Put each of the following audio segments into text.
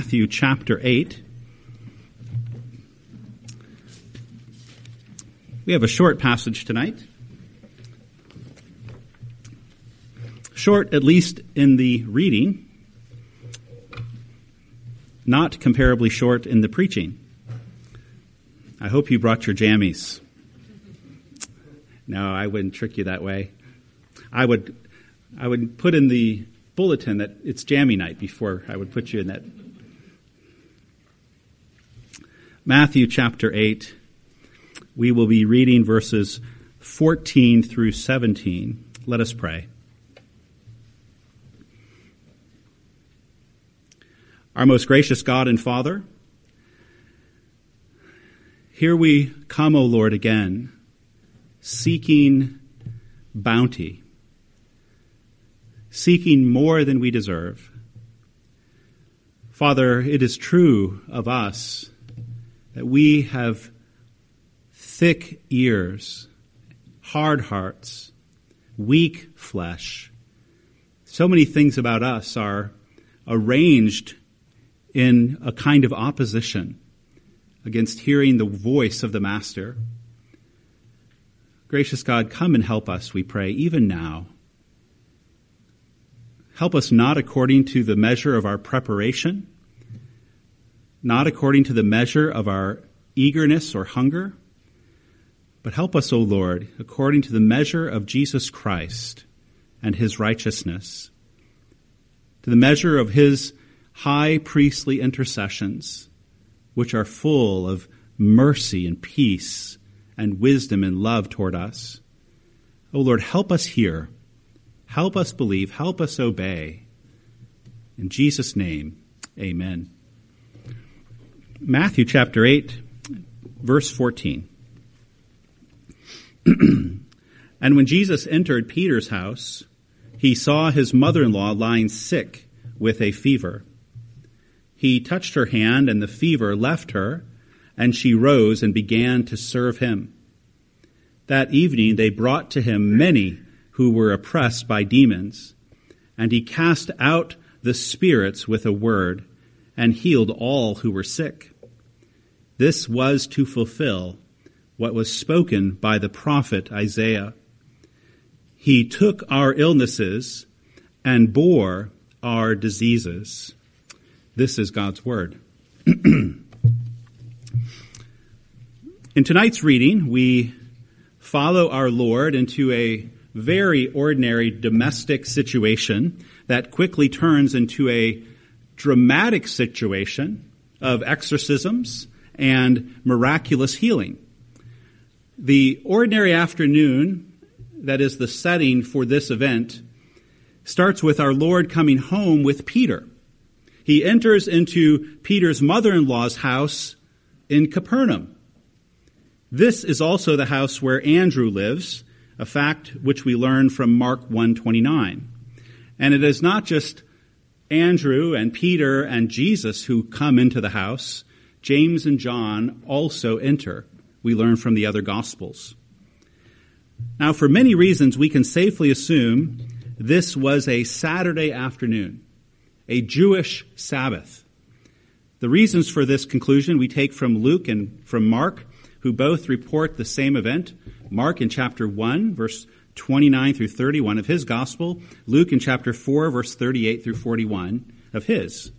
Matthew chapter 8. We have a short passage tonight. Short, at least in the reading, not comparably short in the preaching. I hope you brought your jammies. No, I wouldn't trick you that way. I would, I would put in the bulletin that it's jammy night before I would put you in that. Matthew chapter 8. We will be reading verses 14 through 17. Let us pray. Our most gracious God and Father, here we come, O Lord, again, seeking bounty, seeking more than we deserve. Father, it is true of us that we have thick ears, hard hearts, weak flesh. So many things about us are arranged in a kind of opposition against hearing the voice of the Master. Gracious God, come and help us, we pray, even now. Help us not according to the measure of our preparation, not according to the measure of our eagerness or hunger, but help us, O Lord, according to the measure of Jesus Christ and his righteousness, to the measure of his high priestly intercessions, which are full of mercy and peace and wisdom and love toward us. O Lord, help us hear. Help us believe. Help us obey. In Jesus' name, amen. Matthew chapter 8, verse 14. and when Jesus entered Peter's house, he saw his mother-in-law lying sick with a fever. He touched her hand and the fever left her, and she rose and began to serve him. That evening they brought to him many who were oppressed by demons, and he cast out the spirits with a word and healed all who were sick. This was to fulfill what was spoken by the prophet Isaiah. He took our illnesses and bore our diseases. This is God's Word. In tonight's reading, we follow our Lord into a very ordinary domestic situation that quickly turns into a dramatic situation of exorcisms and miraculous healing. The ordinary afternoon, that is the setting for this event, starts with our Lord coming home with Peter he enters into Peter's mother-in-law's house in Capernaum. This is also the house where Andrew lives, a fact which we learn from Mark 129. And it is not just Andrew and Peter and Jesus who come into the house. James and John also enter. We learn from the other gospels. Now, for many reasons, we can safely assume this was a Saturday afternoon a Jewish Sabbath. The reasons for this conclusion we take from Luke and from Mark, who both report the same event. Mark in chapter 1, verse 29 through 31 of his gospel, Luke in chapter 4, verse 38 through 41 of his.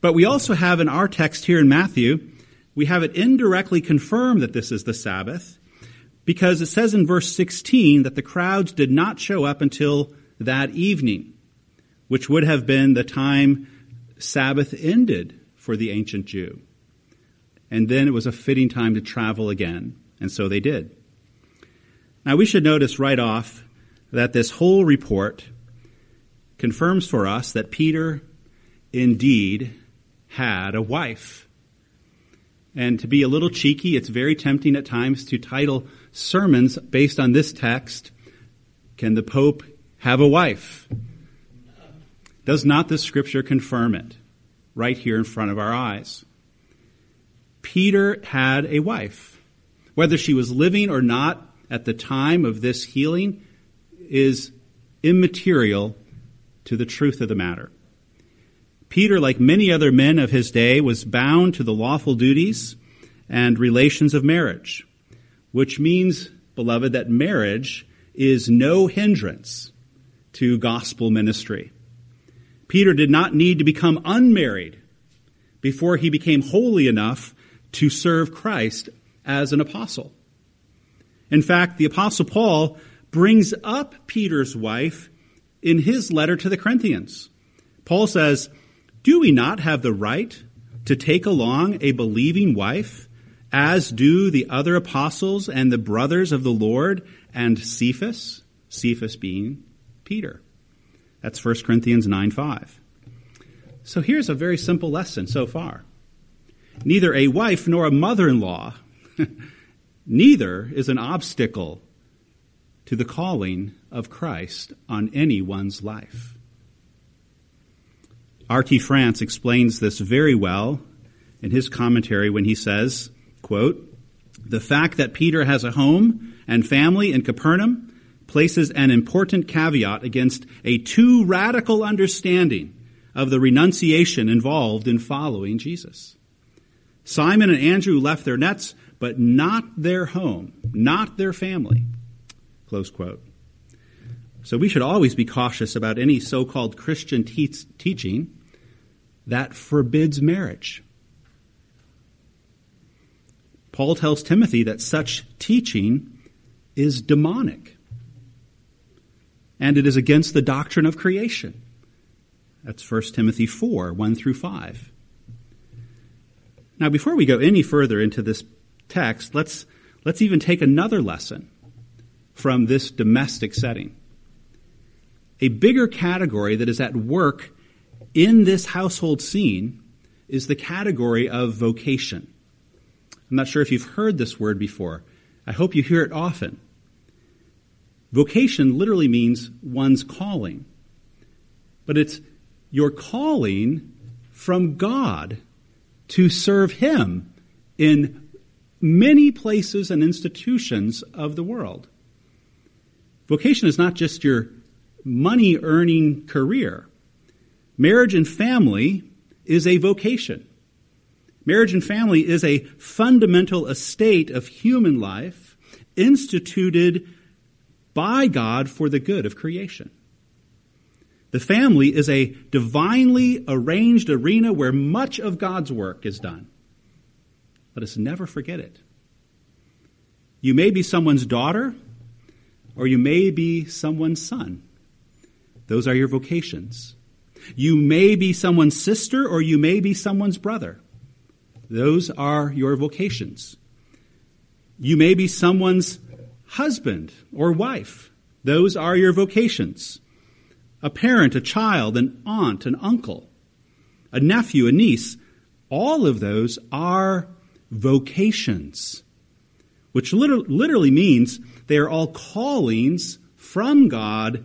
But we also have in our text here in Matthew, we have it indirectly confirmed that this is the Sabbath, because it says in verse 16 that the crowds did not show up until that evening which would have been the time Sabbath ended for the ancient Jew. And then it was a fitting time to travel again, and so they did. Now we should notice right off that this whole report confirms for us that Peter indeed had a wife. And to be a little cheeky, it's very tempting at times to title sermons based on this text, Can the Pope have a wife? Does not the scripture confirm it? Right here in front of our eyes. Peter had a wife. Whether she was living or not at the time of this healing is immaterial to the truth of the matter. Peter, like many other men of his day, was bound to the lawful duties and relations of marriage, which means, beloved, that marriage is no hindrance to gospel ministry. Peter did not need to become unmarried before he became holy enough to serve Christ as an apostle. In fact, the apostle Paul brings up Peter's wife in his letter to the Corinthians. Paul says, do we not have the right to take along a believing wife as do the other apostles and the brothers of the Lord and Cephas? Cephas being Peter. That's 1 Corinthians 9 5. So here's a very simple lesson so far. Neither a wife nor a mother in law, neither is an obstacle to the calling of Christ on anyone's life. R.T. France explains this very well in his commentary when he says, quote, the fact that Peter has a home and family in Capernaum places an important caveat against a too radical understanding of the renunciation involved in following Jesus. Simon and Andrew left their nets, but not their home, not their family. Close quote. So we should always be cautious about any so-called Christian te- teaching that forbids marriage. Paul tells Timothy that such teaching is demonic. And it is against the doctrine of creation. That's 1 Timothy 4, 1 through 5. Now, before we go any further into this text, let's, let's even take another lesson from this domestic setting. A bigger category that is at work in this household scene is the category of vocation. I'm not sure if you've heard this word before. I hope you hear it often. Vocation literally means one's calling. But it's your calling from God to serve Him in many places and institutions of the world. Vocation is not just your money earning career. Marriage and family is a vocation. Marriage and family is a fundamental estate of human life instituted by God for the good of creation. The family is a divinely arranged arena where much of God's work is done. Let us never forget it. You may be someone's daughter, or you may be someone's son. Those are your vocations. You may be someone's sister, or you may be someone's brother. Those are your vocations. You may be someone's husband or wife. Those are your vocations a parent, a child, an aunt, an uncle, a nephew, a niece, all of those are vocations, which literally means they are all callings from God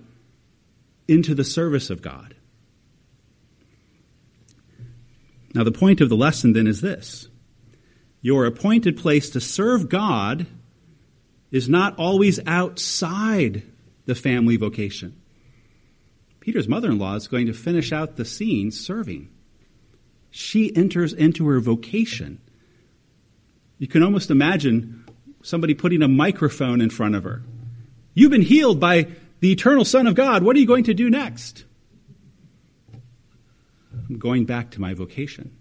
into the service of God. Now, the point of the lesson then is this your appointed place to serve God is not always outside the family vocation. Peter's mother-in-law is going to finish out the scene serving. She enters into her vocation. You can almost imagine somebody putting a microphone in front of her. You've been healed by the eternal Son of God. What are you going to do next? I'm going back to my vocation.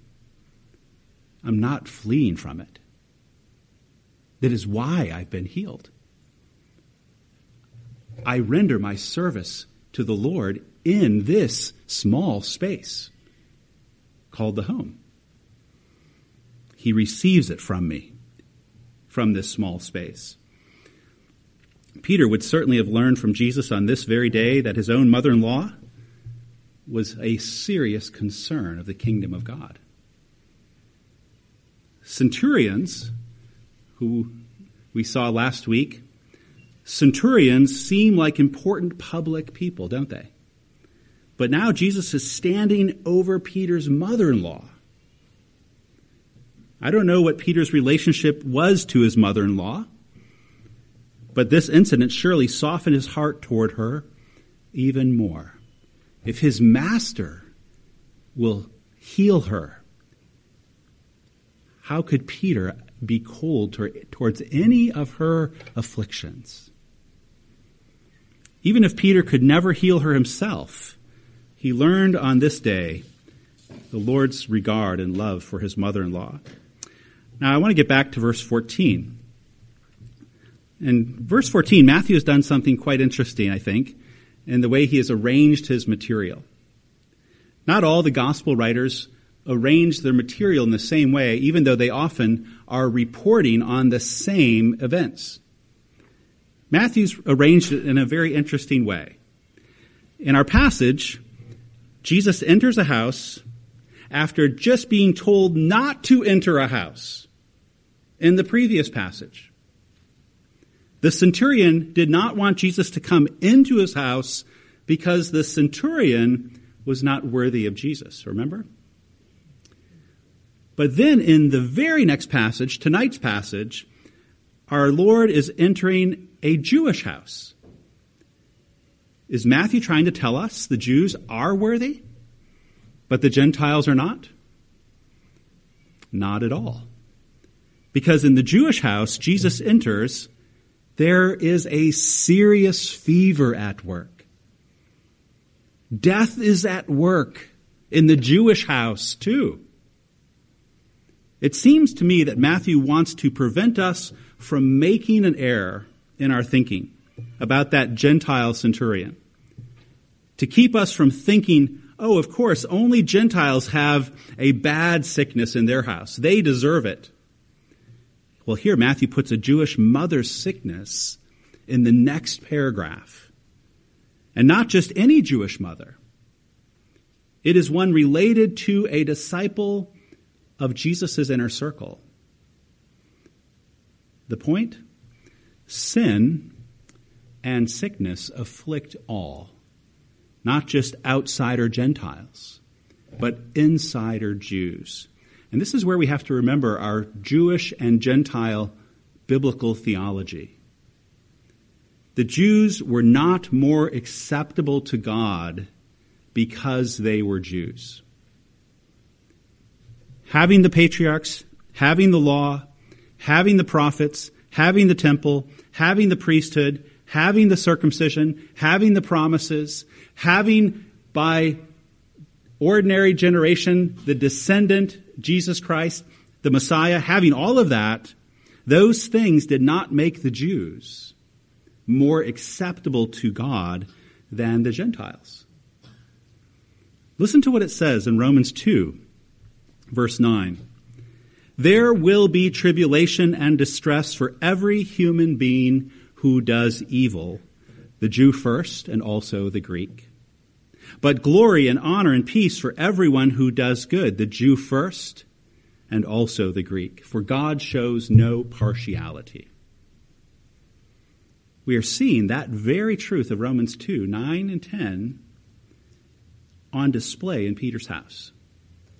I'm not fleeing from it. That is why I've been healed. I render my service to the Lord in this small space called the home. He receives it from me, from this small space. Peter would certainly have learned from Jesus on this very day that his own mother in law was a serious concern of the kingdom of God. Centurions, who we saw last week, centurions seem like important public people, don't they? But now Jesus is standing over Peter's mother-in-law. I don't know what Peter's relationship was to his mother-in-law, but this incident surely softened his heart toward her even more. If his master will heal her. How could Peter be cold towards any of her afflictions? Even if Peter could never heal her himself, he learned on this day the Lord's regard and love for his mother in law. Now, I want to get back to verse 14. In verse 14, Matthew has done something quite interesting, I think, in the way he has arranged his material. Not all the gospel writers arrange their material in the same way, even though they often are reporting on the same events. Matthew's arranged it in a very interesting way. In our passage, Jesus enters a house after just being told not to enter a house in the previous passage. The centurion did not want Jesus to come into his house because the centurion was not worthy of Jesus, remember? But then in the very next passage, tonight's passage, our Lord is entering a Jewish house. Is Matthew trying to tell us the Jews are worthy, but the Gentiles are not? Not at all. Because in the Jewish house Jesus enters, there is a serious fever at work. Death is at work in the Jewish house too. It seems to me that Matthew wants to prevent us from making an error in our thinking about that Gentile centurion. To keep us from thinking, oh, of course, only Gentiles have a bad sickness in their house. They deserve it. Well, here Matthew puts a Jewish mother's sickness in the next paragraph. And not just any Jewish mother. It is one related to a disciple of Jesus' inner circle. The point? Sin and sickness afflict all, not just outsider Gentiles, but insider Jews. And this is where we have to remember our Jewish and Gentile biblical theology. The Jews were not more acceptable to God because they were Jews. Having the patriarchs, having the law, having the prophets, having the temple, having the priesthood, having the circumcision, having the promises, having by ordinary generation the descendant, Jesus Christ, the Messiah, having all of that, those things did not make the Jews more acceptable to God than the Gentiles. Listen to what it says in Romans 2, verse 9. There will be tribulation and distress for every human being who does evil, the Jew first and also the Greek. But glory and honor and peace for everyone who does good, the Jew first and also the Greek. For God shows no partiality. We are seeing that very truth of Romans 2, 9 and 10 on display in Peter's house,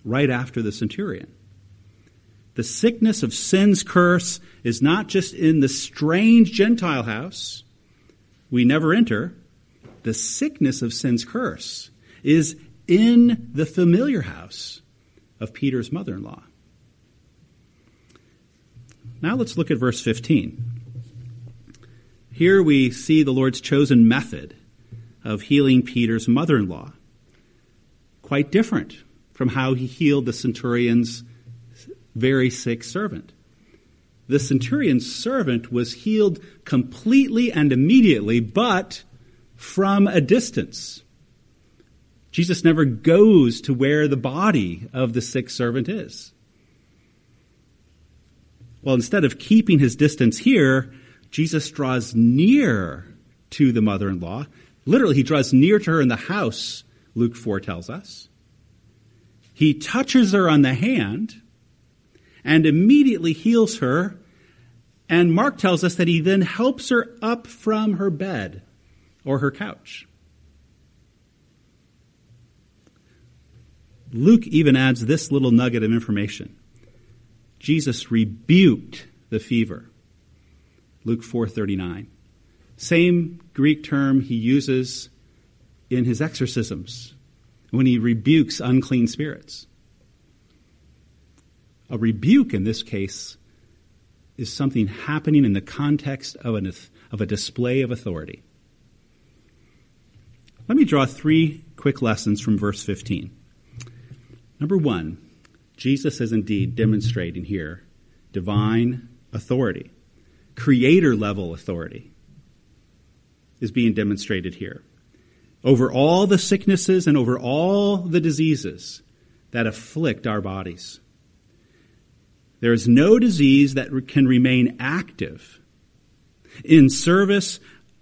right after the centurion. The sickness of sin's curse is not just in the strange Gentile house we never enter. The sickness of sin's curse is in the familiar house of Peter's mother in law. Now let's look at verse 15. Here we see the Lord's chosen method of healing Peter's mother in law. Quite different from how he healed the centurion's very sick servant. The centurion's servant was healed completely and immediately, but from a distance. Jesus never goes to where the body of the sick servant is. Well, instead of keeping his distance here, Jesus draws near to the mother in law. Literally, he draws near to her in the house, Luke 4 tells us. He touches her on the hand and immediately heals her. And Mark tells us that he then helps her up from her bed or her couch. Luke even adds this little nugget of information. Jesus rebuked the fever. Luke 4:39. Same Greek term he uses in his exorcisms when he rebukes unclean spirits. A rebuke in this case is something happening in the context of, an, of a display of authority. Let me draw three quick lessons from verse 15. Number one, Jesus is indeed demonstrating here divine authority, creator level authority is being demonstrated here. Over all the sicknesses and over all the diseases that afflict our bodies. There is no disease that can remain active in service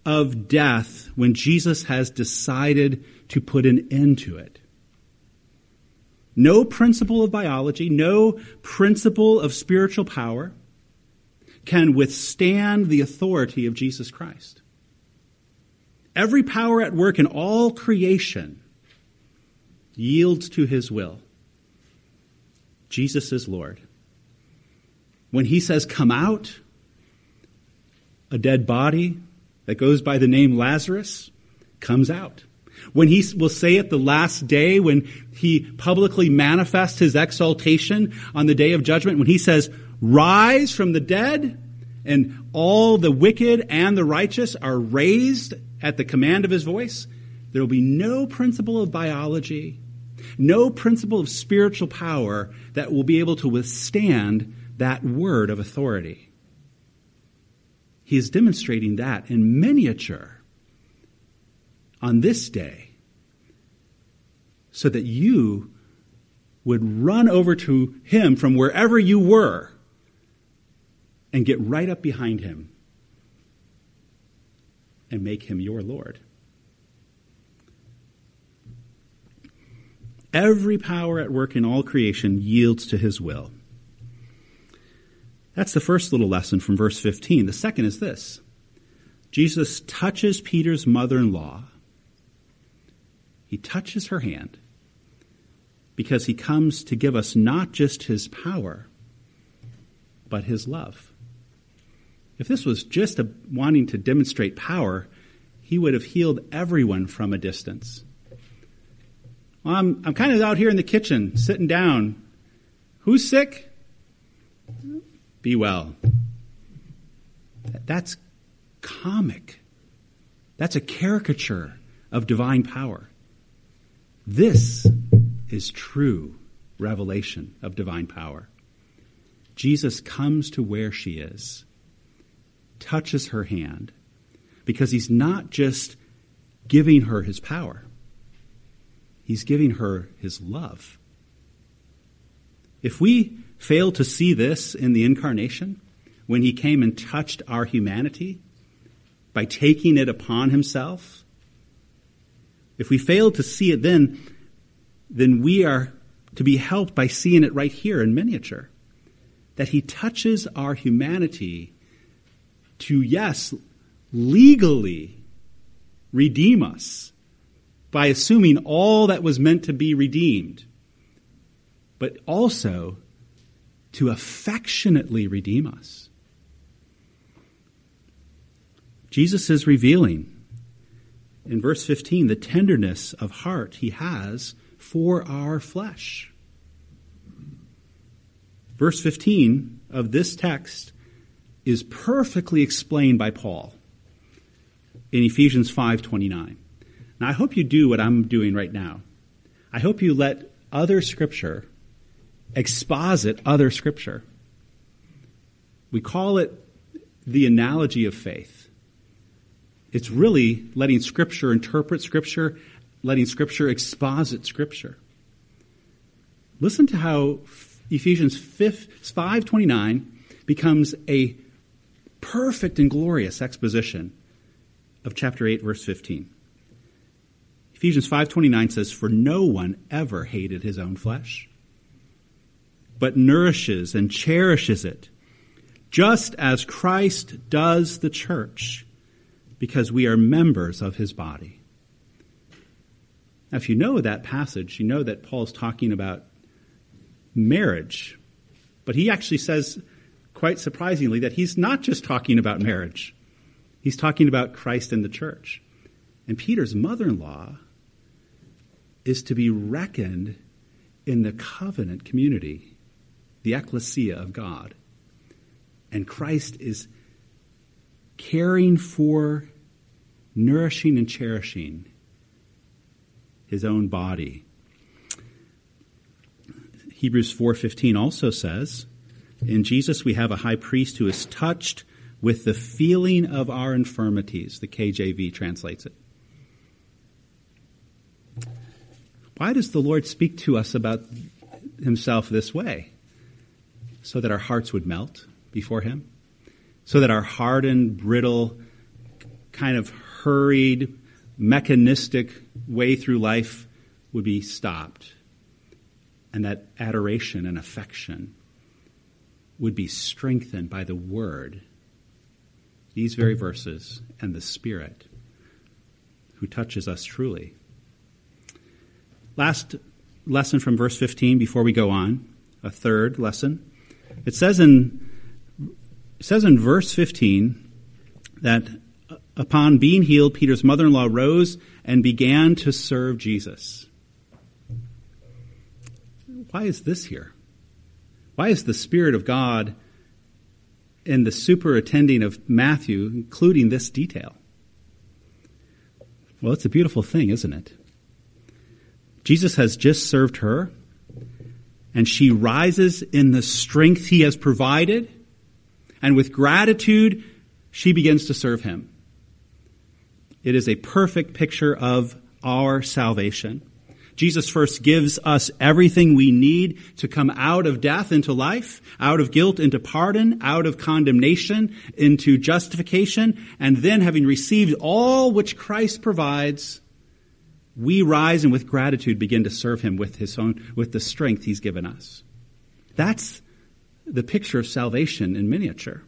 of death when Jesus has decided to put an end to it. No principle of biology, no principle of spiritual power can withstand the authority of Jesus Christ. Every power at work in all creation yields to his will. Jesus is Lord. When he says, Come out, a dead body that goes by the name Lazarus comes out. When he will say at the last day, when he publicly manifests his exaltation on the day of judgment, when he says, Rise from the dead, and all the wicked and the righteous are raised at the command of his voice, there will be no principle of biology, no principle of spiritual power that will be able to withstand that word of authority. He is demonstrating that in miniature on this day so that you would run over to him from wherever you were and get right up behind him and make him your Lord. Every power at work in all creation yields to his will. That's the first little lesson from verse 15. The second is this Jesus touches Peter's mother in law. He touches her hand because he comes to give us not just his power, but his love. If this was just a, wanting to demonstrate power, he would have healed everyone from a distance. Well, I'm, I'm kind of out here in the kitchen, sitting down. Who's sick? Be well. That's comic. That's a caricature of divine power. This is true revelation of divine power. Jesus comes to where she is touches her hand because he's not just giving her his power, he's giving her his love. If we fail to see this in the incarnation, when he came and touched our humanity by taking it upon himself, if we fail to see it then, then we are to be helped by seeing it right here in miniature. That he touches our humanity to, yes, legally redeem us by assuming all that was meant to be redeemed, but also to affectionately redeem us. Jesus is revealing in verse 15 the tenderness of heart he has for our flesh. Verse 15 of this text is perfectly explained by Paul in Ephesians 5:29. Now I hope you do what I'm doing right now. I hope you let other scripture exposit other scripture. We call it the analogy of faith. It's really letting scripture interpret scripture, letting scripture exposit scripture. Listen to how Ephesians 5:29 becomes a perfect and glorious exposition of chapter 8 verse 15. Ephesians 5:29 says for no one ever hated his own flesh but nourishes and cherishes it just as Christ does the church because we are members of his body. Now if you know that passage, you know that Paul's talking about marriage. But he actually says quite surprisingly, that he's not just talking about marriage. He's talking about Christ and the church. And Peter's mother-in-law is to be reckoned in the covenant community, the ecclesia of God. And Christ is caring for, nourishing, and cherishing his own body. Hebrews 4:15 also says, in Jesus we have a high priest who is touched with the feeling of our infirmities. The KJV translates it. Why does the Lord speak to us about himself this way? So that our hearts would melt before him? So that our hardened, brittle, kind of hurried, mechanistic way through life would be stopped. And that adoration and affection would be strengthened by the Word, these very verses, and the Spirit who touches us truly. Last lesson from verse 15 before we go on, a third lesson. It says in, it says in verse 15 that upon being healed, Peter's mother-in-law rose and began to serve Jesus. Why is this here? Why is the Spirit of God in the superintending of Matthew including this detail? Well, it's a beautiful thing, isn't it? Jesus has just served her, and she rises in the strength he has provided, and with gratitude, she begins to serve him. It is a perfect picture of our salvation. Jesus first gives us everything we need to come out of death into life, out of guilt into pardon, out of condemnation into justification, and then having received all which Christ provides, we rise and with gratitude begin to serve him with his own, with the strength he's given us. That's the picture of salvation in miniature.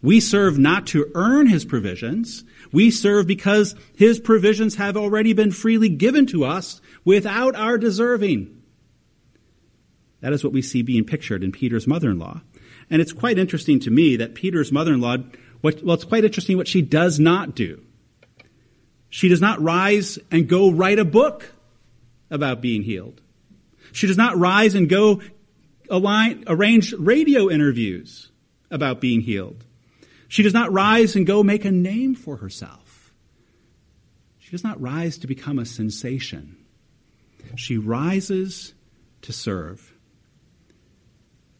We serve not to earn his provisions. We serve because his provisions have already been freely given to us without our deserving. That is what we see being pictured in Peter's mother-in-law. And it's quite interesting to me that Peter's mother-in-law, well, it's quite interesting what she does not do. She does not rise and go write a book about being healed. She does not rise and go align, arrange radio interviews about being healed. She does not rise and go make a name for herself. She does not rise to become a sensation. She rises to serve.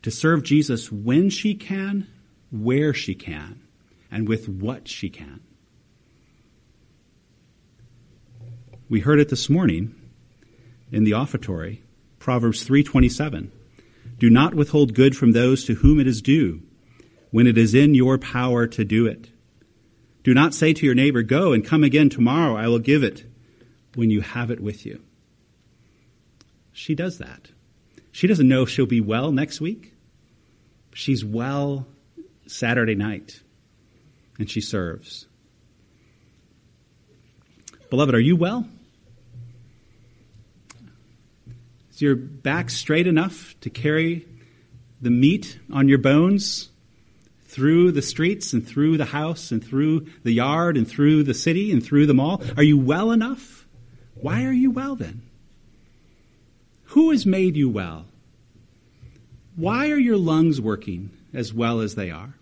To serve Jesus when she can, where she can, and with what she can. We heard it this morning in the offertory, Proverbs 3:27. Do not withhold good from those to whom it is due, when it is in your power to do it. Do not say to your neighbor, "Go and come again tomorrow, I will give it," when you have it with you. She does that. She doesn't know she'll be well next week. She's well Saturday night, and she serves. Beloved, are you well? Is your back straight enough to carry the meat on your bones through the streets and through the house and through the yard and through the city and through the mall? Are you well enough? Why are you well then? Who has made you well? Why are your lungs working as well as they are?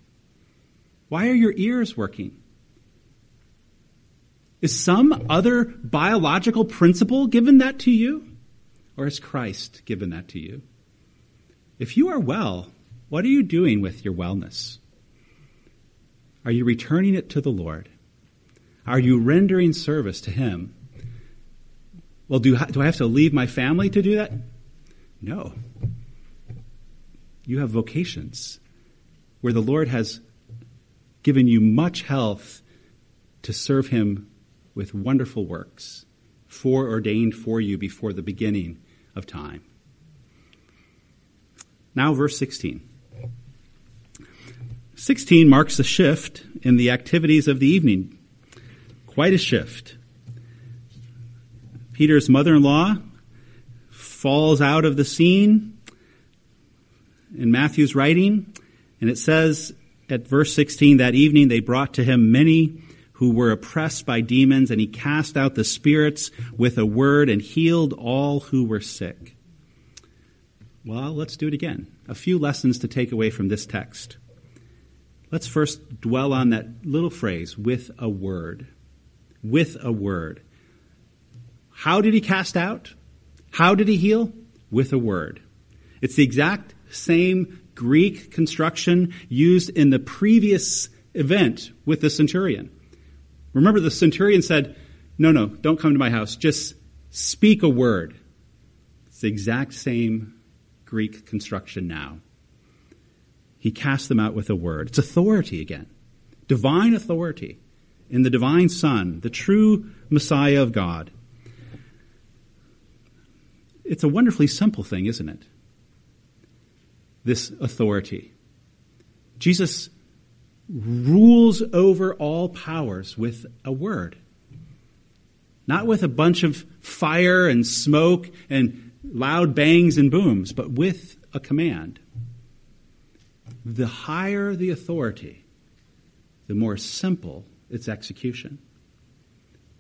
Why are your ears working? Is some other biological principle given that to you? Or has Christ given that to you? If you are well, what are you doing with your wellness? Are you returning it to the Lord? Are you rendering service to Him? Well, do, do I have to leave my family to do that? No. You have vocations where the Lord has given you much health to serve Him with wonderful works, foreordained for you before the beginning of time. Now, verse 16. 16 marks a shift in the activities of the evening. Quite a shift. Peter's mother-in-law falls out of the scene in Matthew's writing, and it says at verse 16, that evening they brought to him many who were oppressed by demons, and he cast out the spirits with a word and healed all who were sick. Well, let's do it again. A few lessons to take away from this text. Let's first dwell on that little phrase, with a word. With a word. How did he cast out? How did he heal? With a word. It's the exact same Greek construction used in the previous event with the centurion. Remember, the centurion said, No, no, don't come to my house. Just speak a word. It's the exact same Greek construction now. He cast them out with a word. It's authority again. Divine authority in the divine Son, the true Messiah of God. It's a wonderfully simple thing, isn't it? This authority. Jesus rules over all powers with a word. Not with a bunch of fire and smoke and loud bangs and booms, but with a command. The higher the authority, the more simple its execution.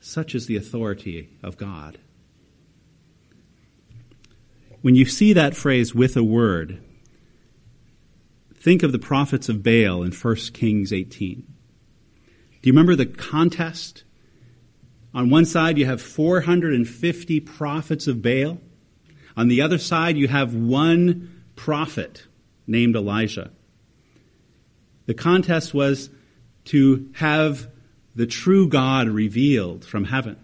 Such is the authority of God. When you see that phrase with a word, think of the prophets of Baal in 1 Kings 18. Do you remember the contest? On one side, you have 450 prophets of Baal. On the other side, you have one prophet named Elijah. The contest was to have the true God revealed from heaven.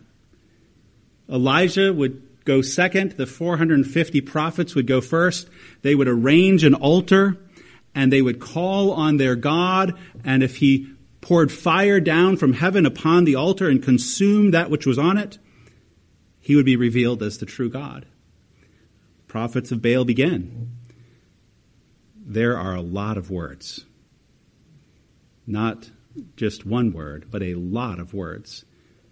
Elijah would go second. The 450 prophets would go first. They would arrange an altar and they would call on their God. And if he poured fire down from heaven upon the altar and consumed that which was on it, he would be revealed as the true God. Prophets of Baal begin. There are a lot of words. Not just one word, but a lot of words.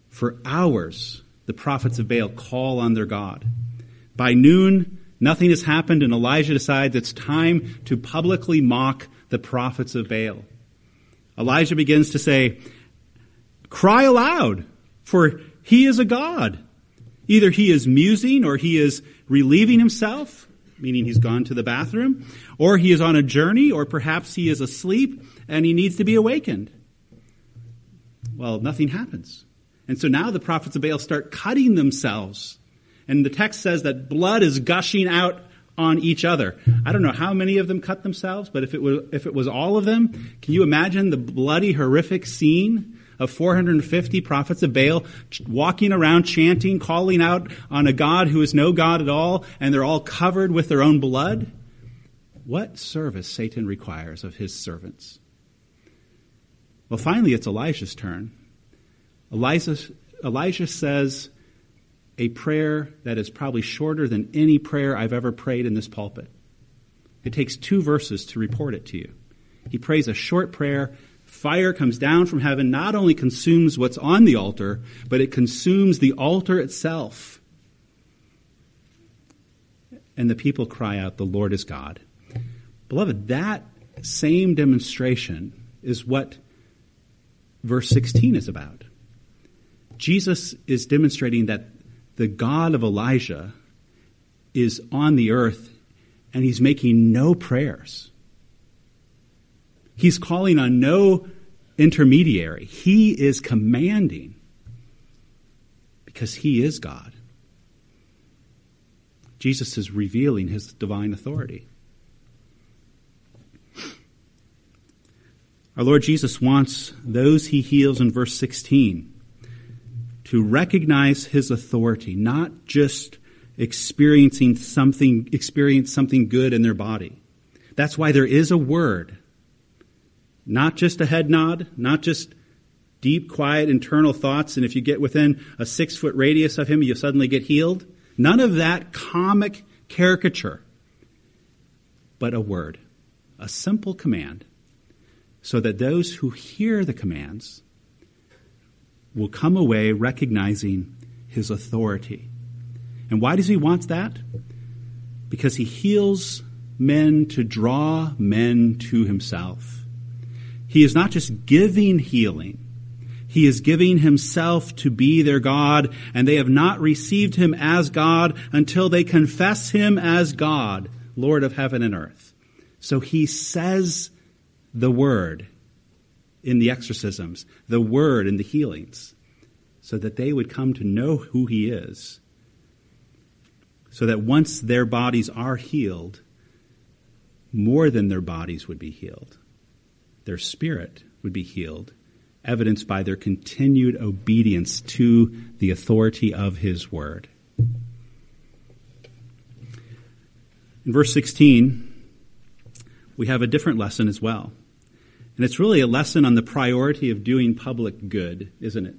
For hours, the prophets of Baal call on their God. By noon, nothing has happened, and Elijah decides it's time to publicly mock the prophets of Baal. Elijah begins to say, Cry aloud, for he is a God. Either he is musing or he is relieving himself, meaning he's gone to the bathroom, or he is on a journey, or perhaps he is asleep and he needs to be awakened. Well, nothing happens. And so now the prophets of Baal start cutting themselves. And the text says that blood is gushing out on each other. I don't know how many of them cut themselves, but if it was, if it was all of them, can you imagine the bloody, horrific scene of 450 prophets of Baal walking around chanting, calling out on a God who is no God at all, and they're all covered with their own blood? What service Satan requires of his servants. Well, finally, it's Elijah's turn. Elijah, Elijah says a prayer that is probably shorter than any prayer I've ever prayed in this pulpit. It takes two verses to report it to you. He prays a short prayer. Fire comes down from heaven, not only consumes what's on the altar, but it consumes the altar itself. And the people cry out, The Lord is God. Beloved, that same demonstration is what verse 16 is about. Jesus is demonstrating that the God of Elijah is on the earth and he's making no prayers. He's calling on no intermediary. He is commanding because he is God. Jesus is revealing his divine authority. Our Lord Jesus wants those he heals in verse 16 to recognize his authority, not just experiencing something, experience something good in their body. That's why there is a word. Not just a head nod, not just deep, quiet, internal thoughts, and if you get within a six foot radius of him, you suddenly get healed. None of that comic caricature, but a word, a simple command so that those who hear the commands will come away recognizing his authority. And why does he want that? Because he heals men to draw men to himself. He is not just giving healing. He is giving himself to be their God, and they have not received him as God until they confess him as God Lord of heaven and earth. So he says the word in the exorcisms, the word in the healings, so that they would come to know who he is. So that once their bodies are healed, more than their bodies would be healed. Their spirit would be healed, evidenced by their continued obedience to the authority of his word. In verse 16, we have a different lesson as well. And it's really a lesson on the priority of doing public good, isn't it?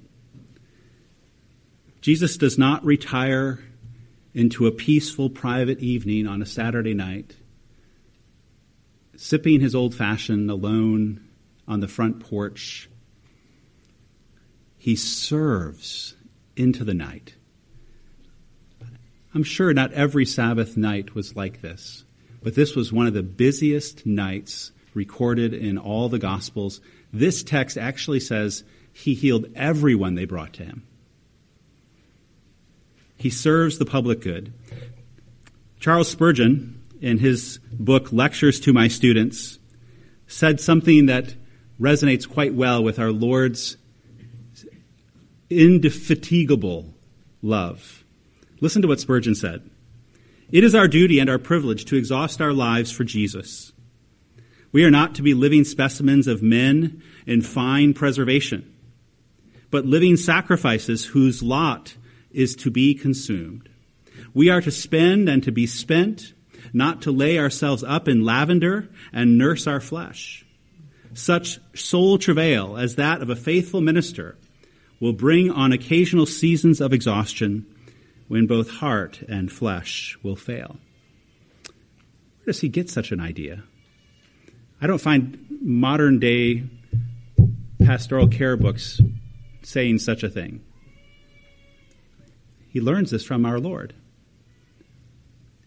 Jesus does not retire into a peaceful private evening on a Saturday night, sipping his old fashioned alone on the front porch. He serves into the night. I'm sure not every Sabbath night was like this, but this was one of the busiest nights recorded in all the Gospels. This text actually says he healed everyone they brought to him. He serves the public good. Charles Spurgeon, in his book Lectures to My Students, said something that resonates quite well with our Lord's indefatigable love. Listen to what Spurgeon said. It is our duty and our privilege to exhaust our lives for Jesus. We are not to be living specimens of men in fine preservation, but living sacrifices whose lot is to be consumed. We are to spend and to be spent, not to lay ourselves up in lavender and nurse our flesh. Such soul travail as that of a faithful minister will bring on occasional seasons of exhaustion when both heart and flesh will fail. Where does he get such an idea? I don't find modern day pastoral care books saying such a thing. He learns this from our Lord.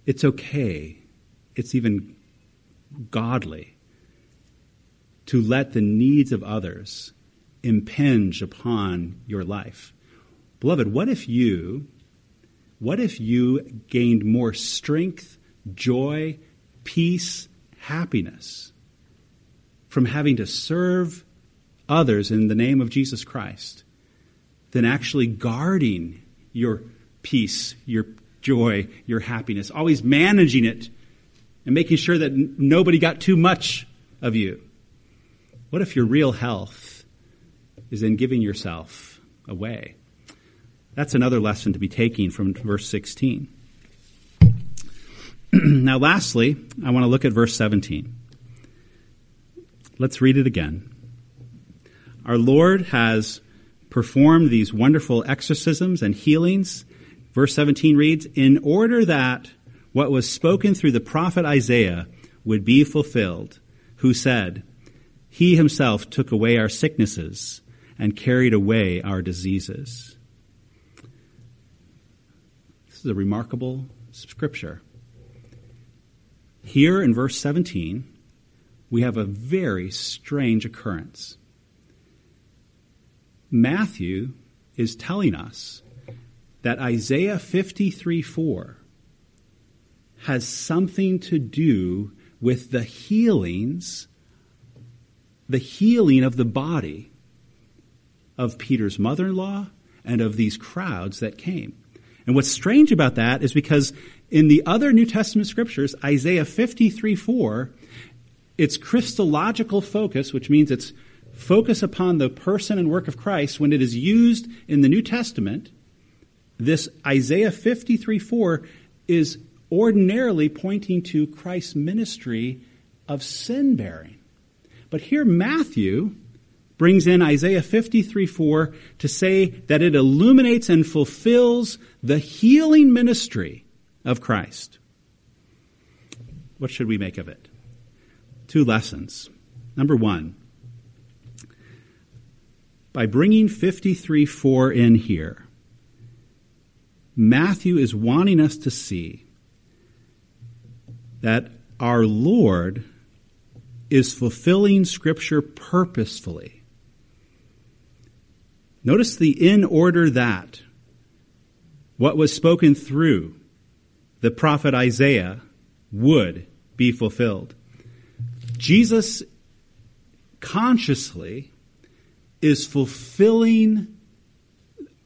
It's okay, it's even godly to let the needs of others impinge upon your life. Beloved, what if you what if you gained more strength, joy, peace, happiness from having to serve others in the name of Jesus Christ than actually guarding your peace, your joy, your happiness, always managing it and making sure that nobody got too much of you? What if your real health is in giving yourself away? That's another lesson to be taking from verse 16. now, lastly, I want to look at verse 17. Let's read it again. Our Lord has performed these wonderful exorcisms and healings. Verse 17 reads, In order that what was spoken through the prophet Isaiah would be fulfilled, who said, He himself took away our sicknesses and carried away our diseases. This is a remarkable scripture. Here in verse 17, we have a very strange occurrence. Matthew is telling us that Isaiah 53 4 has something to do with the healings, the healing of the body of Peter's mother in law and of these crowds that came. And what's strange about that is because in the other New Testament scriptures, Isaiah 53 4, its Christological focus, which means its focus upon the person and work of Christ, when it is used in the New Testament, this Isaiah 53 4 is ordinarily pointing to Christ's ministry of sin bearing. But here Matthew brings in Isaiah 53 4 to say that it illuminates and fulfills the healing ministry of Christ. What should we make of it? Two lessons. Number one, by bringing 53 4 in here, Matthew is wanting us to see that our Lord is fulfilling Scripture purposefully Notice the in order that. What was spoken through the prophet Isaiah would be fulfilled. Jesus consciously is fulfilling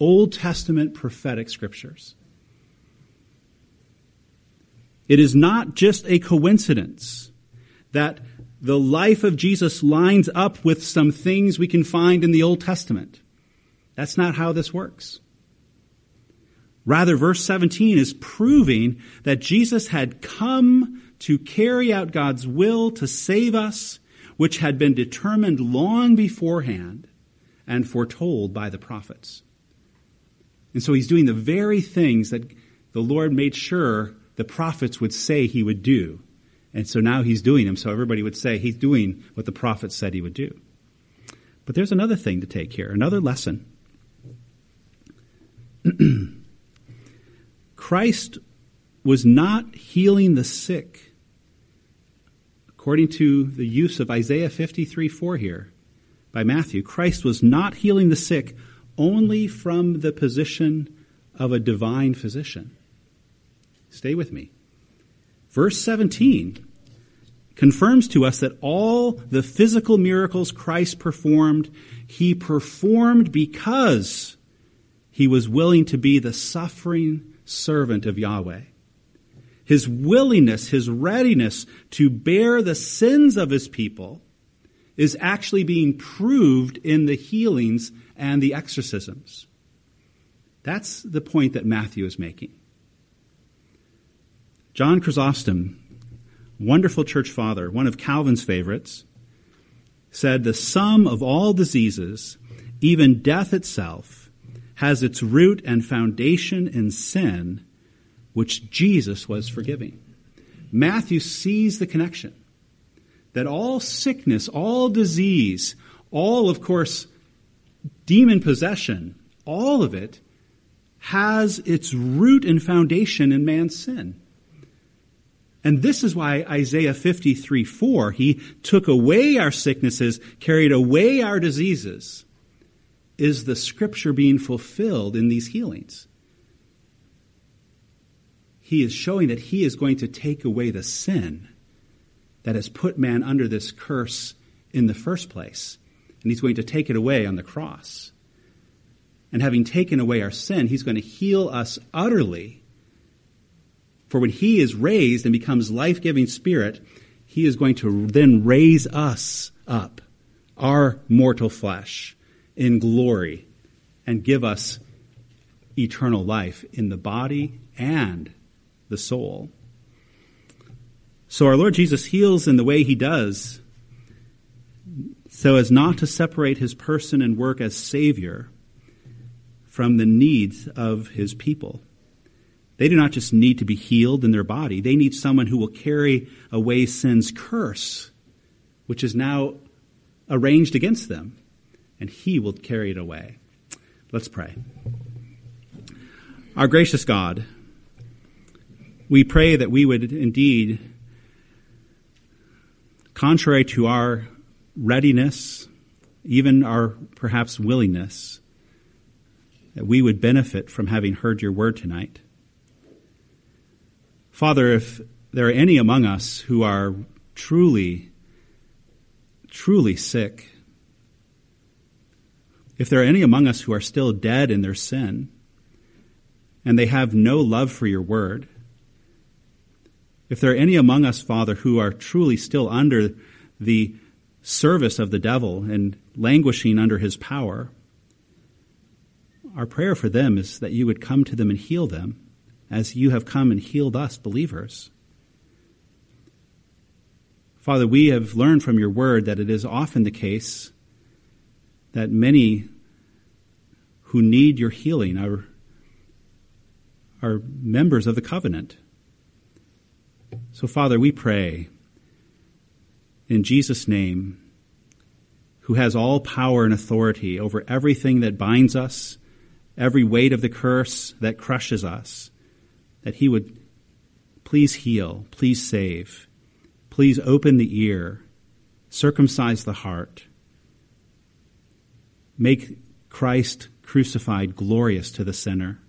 Old Testament prophetic scriptures. It is not just a coincidence that the life of Jesus lines up with some things we can find in the Old Testament. That's not how this works. Rather, verse 17 is proving that Jesus had come to carry out God's will to save us, which had been determined long beforehand and foretold by the prophets. And so he's doing the very things that the Lord made sure the prophets would say he would do. And so now he's doing them, so everybody would say he's doing what the prophets said he would do. But there's another thing to take here, another lesson. Christ was not healing the sick according to the use of Isaiah 53 4 here by Matthew. Christ was not healing the sick only from the position of a divine physician. Stay with me. Verse 17 confirms to us that all the physical miracles Christ performed, he performed because he was willing to be the suffering servant of Yahweh. His willingness, his readiness to bear the sins of his people is actually being proved in the healings and the exorcisms. That's the point that Matthew is making. John Chrysostom, wonderful church father, one of Calvin's favorites, said the sum of all diseases, even death itself, has its root and foundation in sin, which Jesus was forgiving. Matthew sees the connection that all sickness, all disease, all, of course, demon possession, all of it has its root and foundation in man's sin. And this is why Isaiah 53 4, he took away our sicknesses, carried away our diseases, is the scripture being fulfilled in these healings. He is showing that he is going to take away the sin that has put man under this curse in the first place. And he's going to take it away on the cross. And having taken away our sin, he's going to heal us utterly for when he is raised and becomes life giving spirit, he is going to then raise us up, our mortal flesh, in glory and give us eternal life in the body and the soul. So our Lord Jesus heals in the way he does so as not to separate his person and work as Savior from the needs of his people. They do not just need to be healed in their body, they need someone who will carry away sin's curse, which is now arranged against them, and he will carry it away. Let's pray. Our gracious God, we pray that we would indeed, contrary to our readiness, even our perhaps willingness, that we would benefit from having heard your word tonight. Father, if there are any among us who are truly, truly sick, if there are any among us who are still dead in their sin, and they have no love for your word, if there are any among us, Father, who are truly still under the service of the devil and languishing under his power, our prayer for them is that you would come to them and heal them as you have come and healed us, believers. Father, we have learned from your word that it is often the case that many who need your healing are, are members of the covenant. So, Father, we pray in Jesus' name, who has all power and authority over everything that binds us, every weight of the curse that crushes us that He would please heal, please save, please open the ear, circumcise the heart, make Christ crucified glorious to the sinner,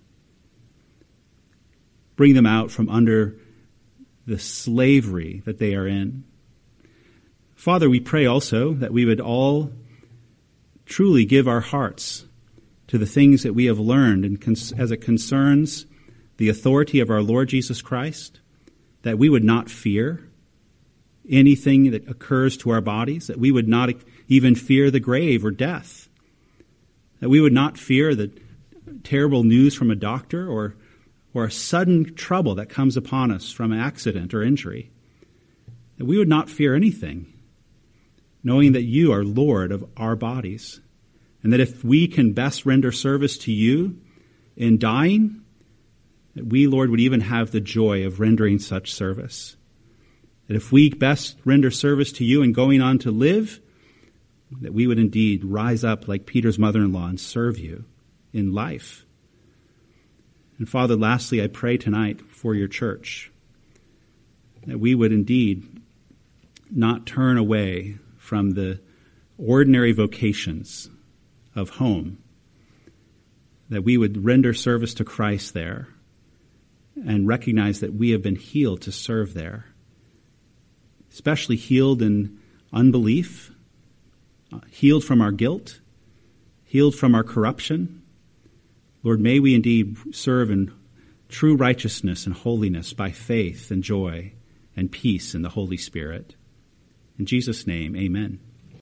bring them out from under the slavery that they are in. Father, we pray also that we would all truly give our hearts to the things that we have learned and as it concerns the authority of our Lord Jesus Christ, that we would not fear anything that occurs to our bodies, that we would not even fear the grave or death, that we would not fear the terrible news from a doctor or, or a sudden trouble that comes upon us from an accident or injury, that we would not fear anything, knowing that you are Lord of our bodies, and that if we can best render service to you in dying, that we, Lord, would even have the joy of rendering such service. That if we best render service to you in going on to live, that we would indeed rise up like Peter's mother in law and serve you in life. And Father, lastly, I pray tonight for your church that we would indeed not turn away from the ordinary vocations of home, that we would render service to Christ there and recognize that we have been healed to serve there, especially healed in unbelief, healed from our guilt, healed from our corruption. Lord, may we indeed serve in true righteousness and holiness by faith and joy and peace in the Holy Spirit. In Jesus' name, amen.